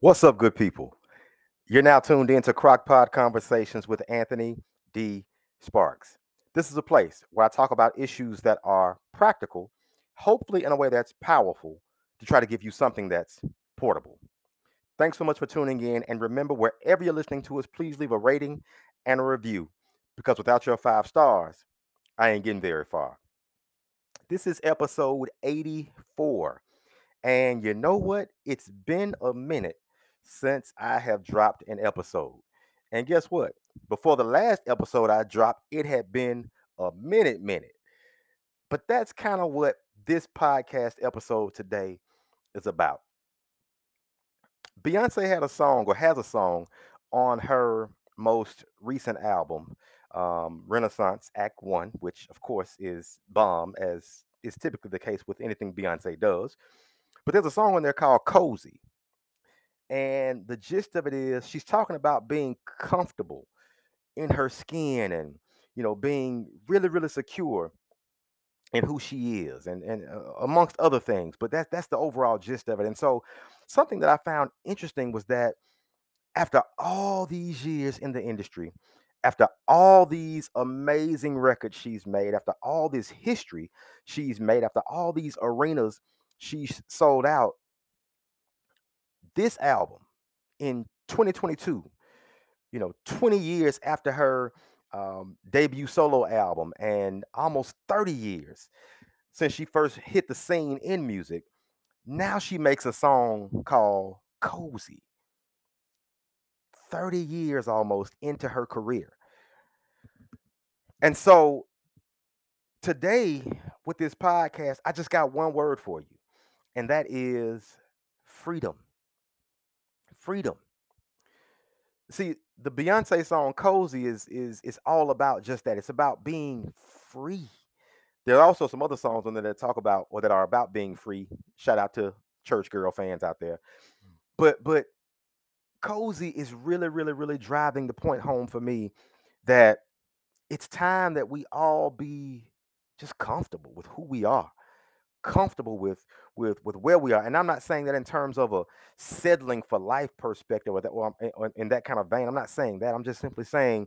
What's up, good people? You're now tuned in to Crockpot Conversations with Anthony D. Sparks. This is a place where I talk about issues that are practical, hopefully in a way that's powerful, to try to give you something that's portable. Thanks so much for tuning in. And remember, wherever you're listening to us, please leave a rating and a review because without your five stars, I ain't getting very far. This is episode 84. And you know what? It's been a minute since I have dropped an episode. And guess what? Before the last episode I dropped, it had been a minute, minute. But that's kind of what this podcast episode today is about. Beyonce had a song or has a song on her most recent album, um, Renaissance Act One, which of course is bomb, as is typically the case with anything Beyonce does. But there's a song on there called Cozy. And the gist of it is she's talking about being comfortable in her skin and, you know, being really, really secure in who she is and, and uh, amongst other things. But that's that's the overall gist of it. And so something that I found interesting was that after all these years in the industry, after all these amazing records she's made, after all this history she's made, after all these arenas she's sold out, this album in 2022, you know, 20 years after her um, debut solo album and almost 30 years since she first hit the scene in music, now she makes a song called Cozy. 30 years almost into her career. And so today with this podcast, I just got one word for you, and that is freedom freedom. See, the Beyonce song "Cozy" is is is all about just that. It's about being free. There are also some other songs on there that talk about or that are about being free. Shout out to church girl fans out there. Mm. But but cozy is really really really driving the point home for me that it's time that we all be just comfortable with who we are comfortable with with with where we are and i'm not saying that in terms of a settling for life perspective or that eh, or in that kind of vein i'm not saying that i'm just simply saying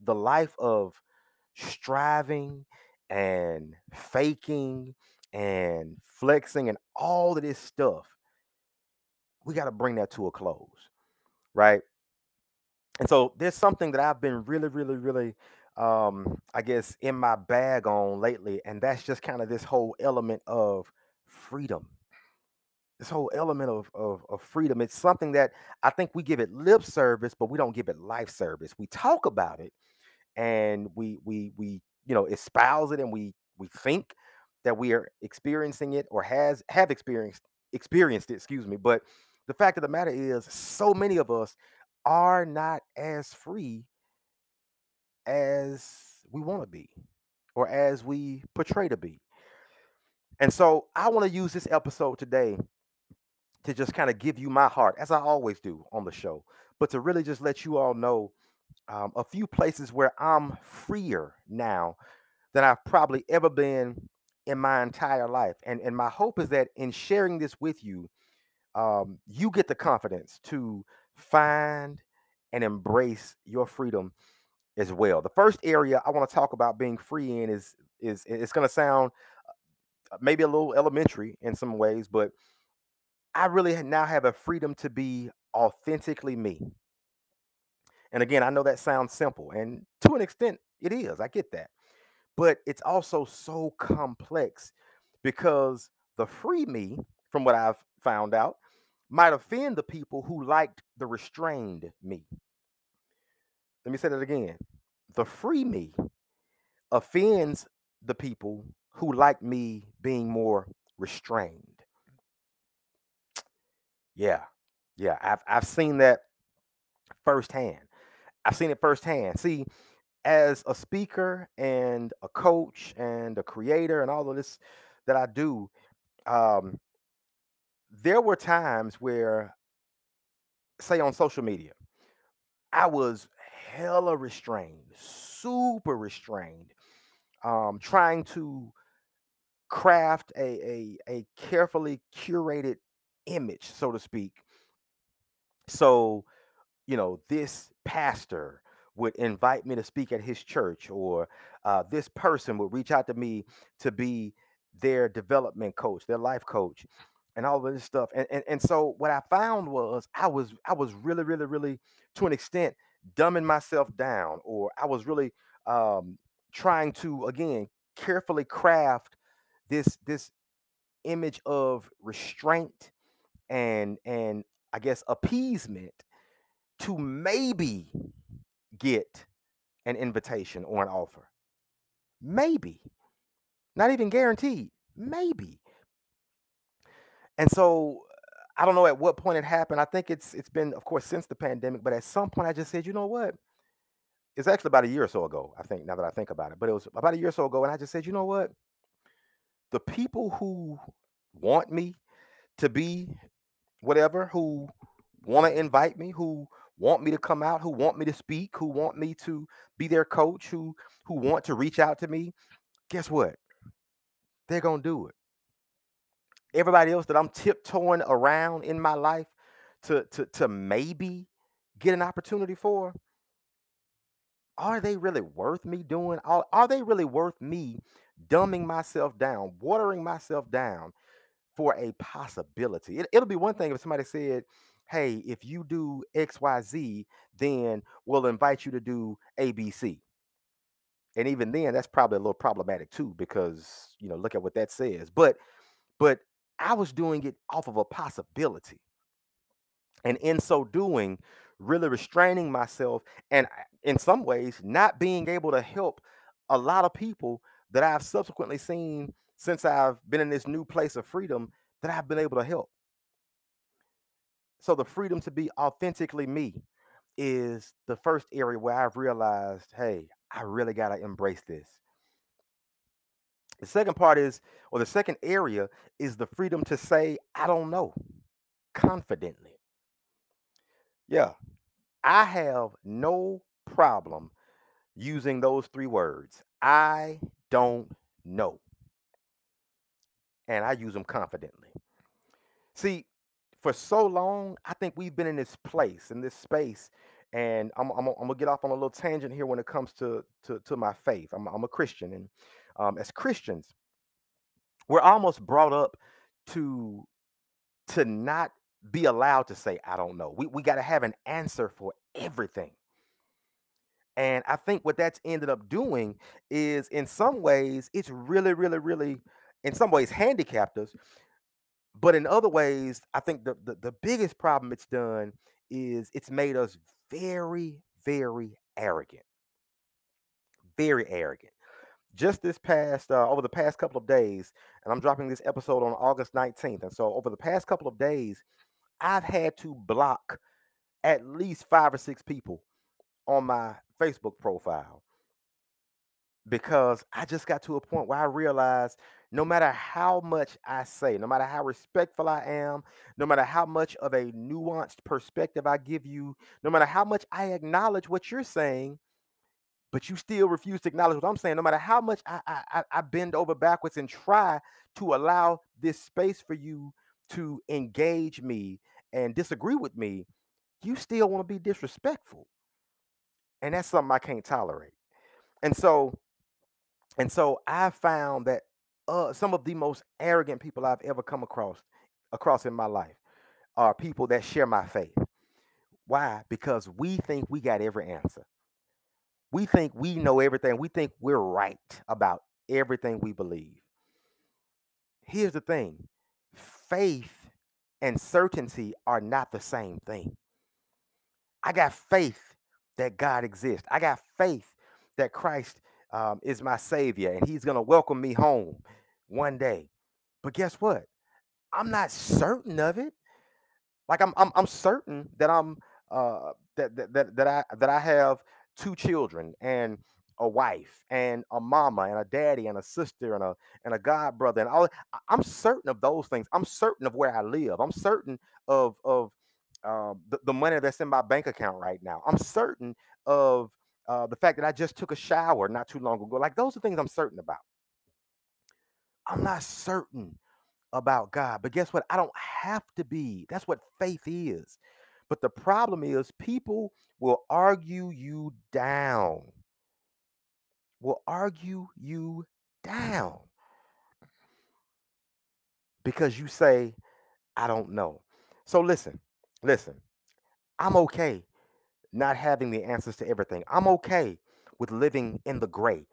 the life of striving and faking and flexing and all of this stuff we got to bring that to a close right? And so there's something that i've been really really really um, I guess, in my bag on lately, and that's just kind of this whole element of freedom. This whole element of, of of freedom. It's something that I think we give it lip service, but we don't give it life service. We talk about it, and we we we you know espouse it, and we we think that we are experiencing it or has have experienced experienced it. Excuse me, but the fact of the matter is, so many of us are not as free as we want to be or as we portray to be. And so I want to use this episode today to just kind of give you my heart, as I always do on the show, but to really just let you all know um, a few places where I'm freer now than I've probably ever been in my entire life. And, and my hope is that in sharing this with you, um, you get the confidence to find and embrace your freedom as well. The first area I want to talk about being free in is is it's going to sound uh, maybe a little elementary in some ways, but I really now have a freedom to be authentically me. And again, I know that sounds simple, and to an extent, it is. I get that. But it's also so complex because the free me, from what I've found out, might offend the people who liked the restrained me. Let me say that again. The free me offends the people who like me being more restrained. Yeah. Yeah, I've I've seen that firsthand. I've seen it firsthand. See, as a speaker and a coach and a creator and all of this that I do, um, there were times where, say, on social media, I was hella restrained, super restrained, um, trying to craft a, a, a carefully curated image, so to speak, So, you know, this pastor would invite me to speak at his church, or uh, this person would reach out to me to be their development coach, their life coach, and all of this stuff. And, and and so what I found was I was I was really, really, really to an extent dumbing myself down, or I was really um, trying to again carefully craft this this image of restraint and and I guess appeasement to maybe get an invitation or an offer. Maybe. Not even guaranteed. Maybe. And so I don't know at what point it happened. I think it's it's been, of course, since the pandemic, but at some point I just said, you know what? It's actually about a year or so ago, I think, now that I think about it. But it was about a year or so ago, and I just said, you know what? The people who want me to be whatever, who want to invite me, who want me to come out, who want me to speak, who want me to be their coach, who who want to reach out to me, guess what? They're gonna do it. Everybody else that I'm tiptoeing around in my life to to to maybe get an opportunity for, are they really worth me doing? Are, are they really worth me dumbing myself down, watering myself down for a possibility? It, it'll be one thing if somebody said, "Hey, if you do X, Y, Z, then we'll invite you to do ABC." And even then, that's probably a little problematic too, because you know, look at what that says. But but I was doing it off of a possibility. And in so doing, really restraining myself and uh, in some ways not being able to help a lot of people that I've subsequently seen since I've been in this new place of freedom that I've been able to help. So the freedom to be authentically me is the first area where I've realized, hey, I really got to embrace this. The second part is, or the second area is the freedom to say, I don't know confidently. Yeah, I have no problem using those three words. I don't know. And I use them confidently. See, for so long, I think we've been in this place, in this space, and I'm, I'm, I'm gonna get off on a little tangent here when it comes to to, to my faith. I'm, I'm a Christian, and um, as Christians, we're almost brought up to to not be allowed to say I don't know. We we got to have an answer for everything. And I think what that's ended up doing is in some ways it's really really really in some ways handicapped us, but in other ways I think the the, the biggest problem it's done is it's made us very very arrogant. Very arrogant. Just this past uh, over the past couple of days, and I'm dropping this episode on August 19th. And so over the past couple of days, I've had to block at least five or six people on my Facebook profile because I just got to a point where I realized no matter how much I say, no matter how respectful I am, no matter how much of a nuanced perspective I give you, no matter how much I acknowledge what you're saying, but you still refuse to acknowledge what I'm saying, no matter how much I, I, I bend over backwards and try to allow this space for you to engage me and disagree with me, you still want to be disrespectful. And that's something I can't tolerate. And so And so I found that uh, some of the most arrogant people I've ever come across across in my life are people that share my faith. Why? Because we think we got every answer. We think we know everything. We think we're right about everything we believe. Here's the thing faith and certainty are not the same thing. I got faith that God exists. I got faith that Christ um, is my savior and he's going to welcome me home one day. But guess what? I'm not certain of it. Like I'm I'm I'm certain that I'm uh that that that, that I that I have two children and a wife and a mama and a daddy and a sister and a and a god brother and all I'm certain of those things. I'm certain of where I live. I'm certain of of um, the, the money that's in my bank account right now. I'm certain of uh, the fact that I just took a shower not too long ago. Like those are things I'm certain about. I'm not certain about God. But guess what? I don't have to be. That's what faith is. But the problem is, people will argue you down, will argue you down because you say, I don't know. So listen, listen, I'm okay not having the answers to everything. I'm okay with living in the gray.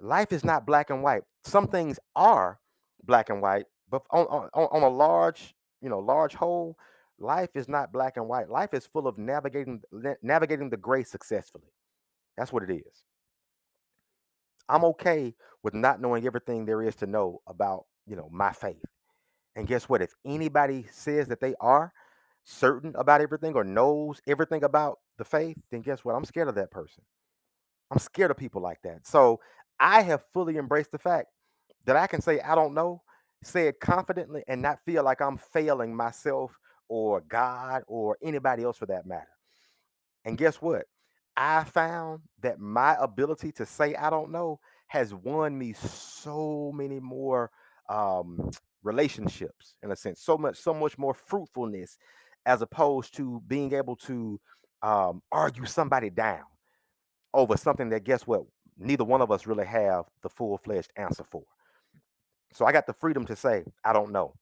Life is not black and white. Some things are black and white, but on, on, on a large, you know, large whole, life is not black and white. Life is full of navigating navigating the gray successfully. That's what it is. I'm okay with not knowing everything there is to know about, you know, my faith. And guess what? If anybody says that they are certain about everything or knows everything about the faith, then guess what? I'm scared of that person. I'm scared of people like that. So I have fully embraced the fact that I can say I don't know, say it confidently, and not feel like I'm failing myself or God or anybody else for that matter. And guess what? I found that my ability to say I don't know has won me so many more um, relationships in a sense, so much, so much more fruitfulness as opposed to being able to um, argue somebody down over something that guess what neither one of us really have the full-fledged answer for so i got the freedom to say i don't know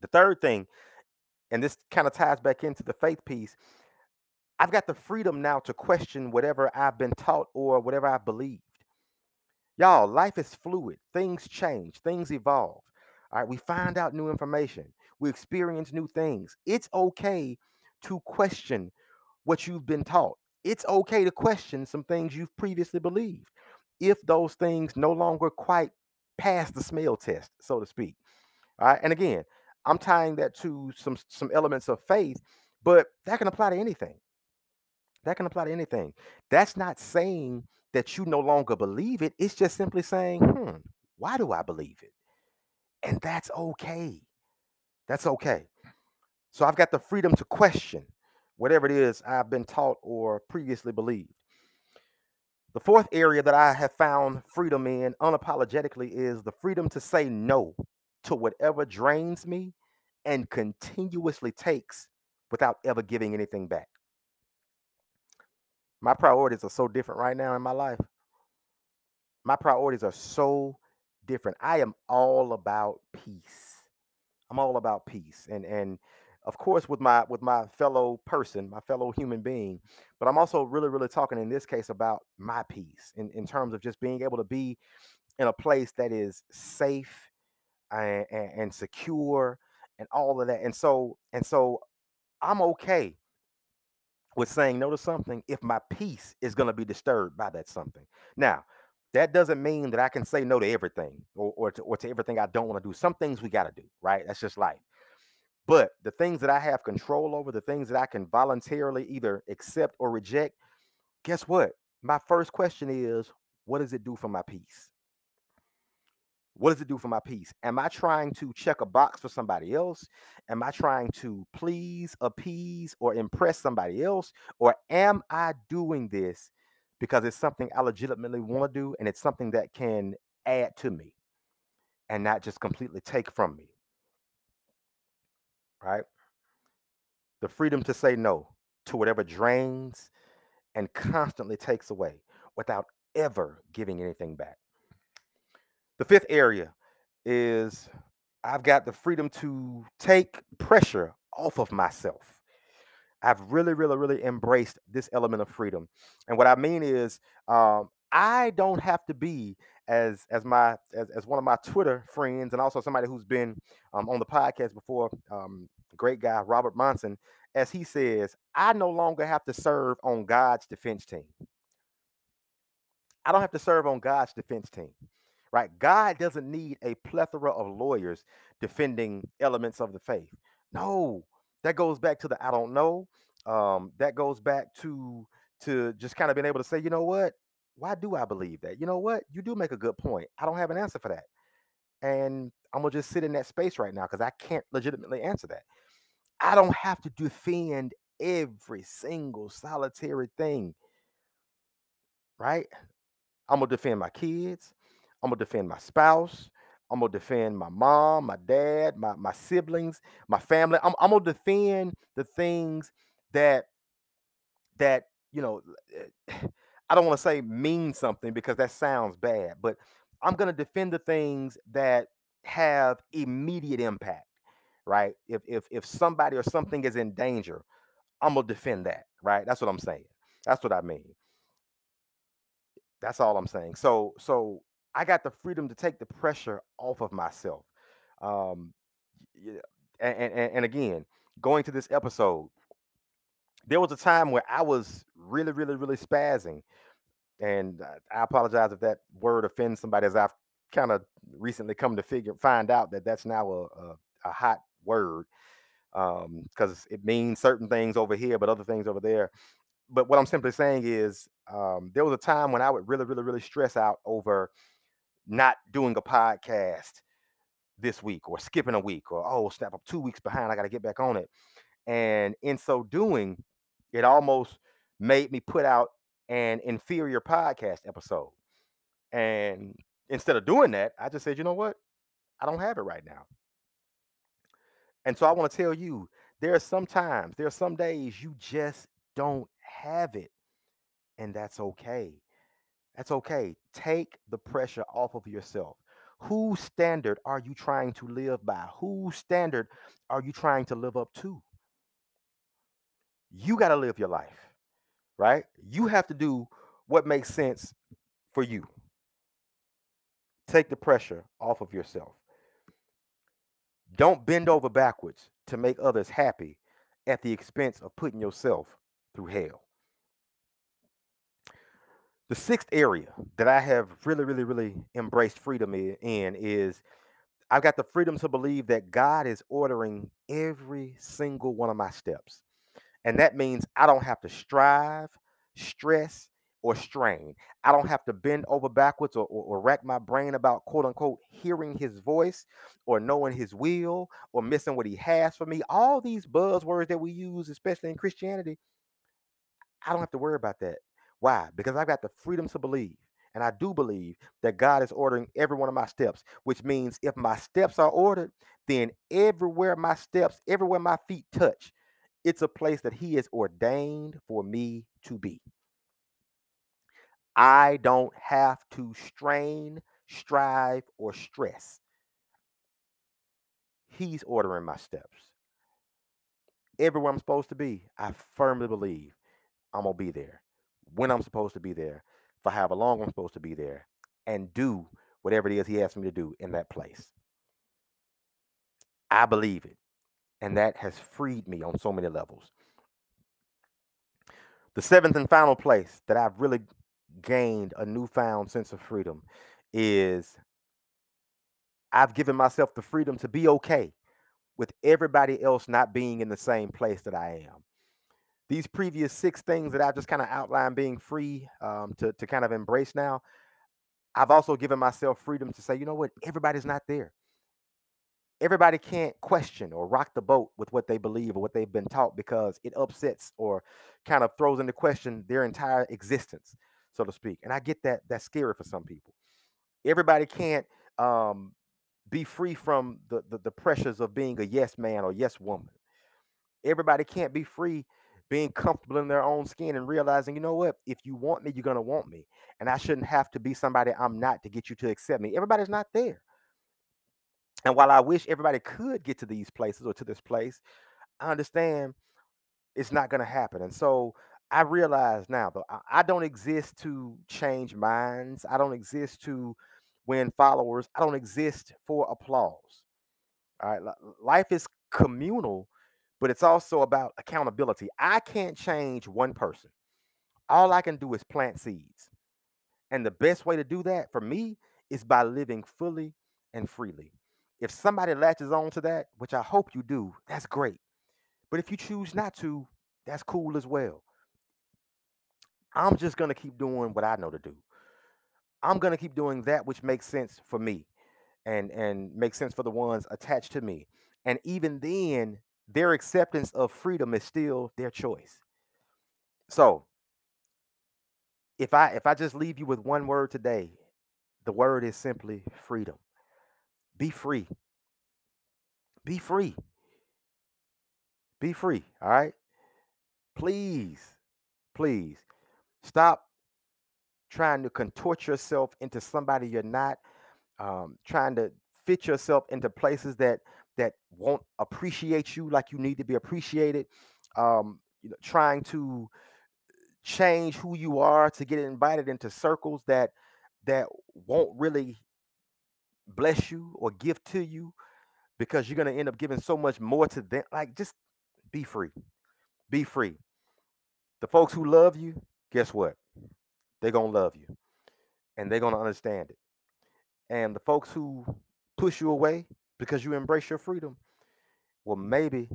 the third thing and this kind of ties back into the faith piece i've got the freedom now to question whatever i've been taught or whatever i believed y'all life is fluid things change things evolve all right we find out new information we experience new things. It's okay to question what you've been taught. It's okay to question some things you've previously believed if those things no longer quite pass the smell test, so to speak. All right. And again, I'm tying that to some some elements of faith, but that can apply to anything. That can apply to anything. That's not saying that you no longer believe it. It's just simply saying, hmm, why do I believe it? And that's okay. That's okay. So I've got the freedom to question whatever it is I've been taught or previously believed. The fourth area that I have found freedom in unapologetically is the freedom to say no to whatever drains me and continuously takes without ever giving anything back. My priorities are so different right now in my life. My priorities are so different. I am all about peace. I'm all about peace and and of course with my with my fellow person, my fellow human being, but I'm also really really talking in this case about my peace in in terms of just being able to be in a place that is safe and, and, secure and all of that. And so and so I'm okay with saying no to something if my peace is going to be disturbed by that something. Now, that doesn't mean that I can say no to everything or, or, to, or to everything I don't want to do. Some things we got to do, right? That's just life. But the things that I have control over, the things that I can voluntarily either accept or reject, guess what? My first question is, what does it do for my peace? What does it do for my peace? Am I trying to check a box for somebody else? Am I trying to please, appease, or impress somebody else? Or am I doing this because it's something I legitimately want to do and it's something that can add to me and not just completely take from me. Right? The freedom to say no to whatever drains and constantly takes away without ever giving anything back. The fifth area is I've got the freedom to take pressure off of myself. I've really, really, really embraced this element of freedom. And what I mean is, um, I don't have to be as as my as, as one of my Twitter friends and also somebody who's been um, on the podcast before, um, great guy Robert Monson, as he says, I no longer have to serve on God's defense team. I don't have to serve on God's defense team, right? God doesn't need a plethora of lawyers defending elements of the faith. No, that goes back to the I don't know. Um, that goes back to to just kind of being able to say, you know what? Why do I believe that? You know what? You do make a good point. I don't have an answer for that. And I'm gonna just sit in that space right now because I can't legitimately answer that. I don't have to defend every single solitary thing, right? I'm gonna defend my kids. I'm gonna defend my spouse. I'm gonna defend my mom, my dad, my, my siblings, my family. I'm, I'm gonna defend the things that that you know eh, I don't want to say mean something because that sounds bad, but I'm to defend the things that have immediate impact, right? If if if somebody or something is in danger, I'm gonna defend that, right? That's what I'm saying. That's what I mean. That's all I'm saying. So so I got the freedom to take the pressure off of myself. Um, and, and and again, going to this episode, there was a time where I was really, really, really spazzing, and I apologize if that word offends somebody, as I've kind of recently come to figure find out that that's now a a, a hot word um because it means certain things over here but other things over there but what i'm simply saying is um there was a time when i would really really really stress out over not doing a podcast this week or skipping a week or oh snap up two weeks behind i got to get back on it. And in so doing it almost made me put out an inferior podcast episode. And instead of doing that i just said you know what? I don't have it right now. And so i want to tell you there are some times there are some days you just don't have it and that's okay that's okay take the pressure off of yourself whose standard are you trying to live by whose standard are you trying to live up to you got to live your life, right? You have to do what makes sense for you. Take the pressure off of yourself. Don't bend over backwards to make others happy at the expense of putting yourself through hell. The sixth area that I have really, really, really embraced freedom in is I've got the freedom to believe that God is ordering every single one of my steps. And that means I don't have to strive, stress, or strain. I don't have to bend over backwards or, or, or, rack my brain about quote unquote hearing his voice or knowing his will or missing what he has for me. All these buzzwords that we use, especially in Christianity, I don't have to worry about that. Why? Because I've got the freedom to believe. And I do believe that God is ordering every one of my steps, which means if my steps are ordered, then everywhere my steps, everywhere my feet touch, it's a place that He has ordained for me to be. I don't have to strain, strive, or stress. He's ordering my steps. Everywhere I'm supposed to be, I firmly believe I'm going to be there when I'm supposed to be there, for however long I'm supposed to be there, and do whatever it is He asks me to do in that place. I believe it. And that has freed me on so many levels. The seventh and final place that I've really gained a newfound sense of freedom is I've given myself the freedom to be okay with everybody else not being in the same place that I am. These previous six things that I've just kind of outlined being free um, to, to kind of embrace now, I've also given myself freedom to say, you know what, everybody's not there everybody can't question or rock the boat with what they believe or what they've been taught because it upsets or kind of throws into question their entire existence, so to speak. And I get that that's scary for some people. Everybody can't um, be free from the, the the pressures of being a yes man or yes woman. Everybody can't be free being comfortable in their own skin and realizing, you know what, if you want me, you're gonna want me, and I shouldn't have to be somebody I'm not to get you to accept me. Everybody's not there. And while I wish everybody could get to these places or to this place, I understand it's not going to happen. And so I realize now, though, I don't exist to change minds. I don't exist to win followers. I don't exist for applause. All right. Life is communal, but it's also about accountability. I can't change one person. All I can do is plant seeds. And the best way to do that for me is by living fully and freely. If somebody latches on to that, which I hope you do, that's great. But if you choose not to, that's cool as well. I'm just going to keep doing what I know to do. I'm going to keep doing that which makes sense for me and and makes sense for the ones attached to me. And even then, their acceptance of freedom is still their choice. So, if I if I just leave you with one word today, the word is simply freedom. Be free. Be free. Be free. All right. please, please stop trying to contort yourself into somebody you're not, um, trying to fit yourself into places that that won't appreciate you like you need to be appreciated. Um, you know, trying to change who you are to get invited into circles that that won't really bless you or give to you because you're going to end up giving so much more to them like just be free be free the folks who love you guess what they're going to love you and they're going to understand it and the folks who push you away because you embrace your freedom well maybe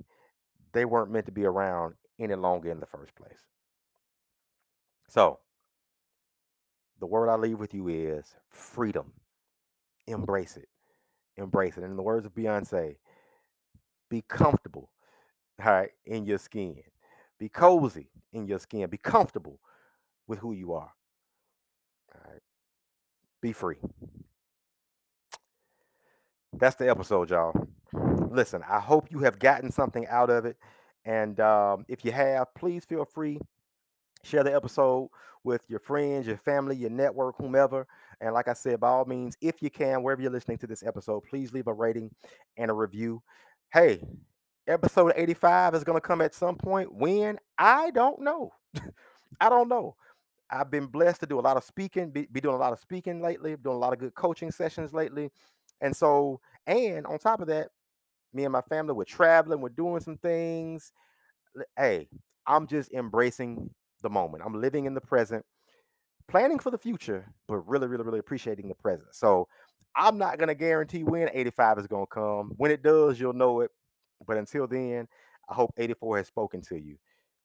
they weren't meant to be around any longer in the first place so the word I leave with you is freedom. Embrace it. Embrace it. And in the words of Beyonce, be comfortable, all right, in your skin. Be cozy in your skin. Be comfortable with who you are. All right. Be free. That's the episode, y'all. Listen, I hope you have gotten something out of it. And um, if you have, please feel free share the episode with your friends, your family, your network, whomever. And like I said, by all means, if you can, wherever you're listening to this episode, please leave a rating and a review. Hey, episode 85 is going to come at some point. When? I don't know. I don't know. I've been blessed to do a lot of speaking, be, be doing a lot of speaking lately, doing a lot of good coaching sessions lately. And so, and on top of that, me and my family, we're traveling, we're doing some things. Hey, I'm just embracing the moment. I'm living in the present, planning for the future, but really, really, really appreciating the present. So I'm not to guarantee when 85 is to come. When it does, you'll know it. But until then, I hope 84 has spoken to you.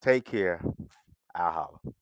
Take care. I'll holler.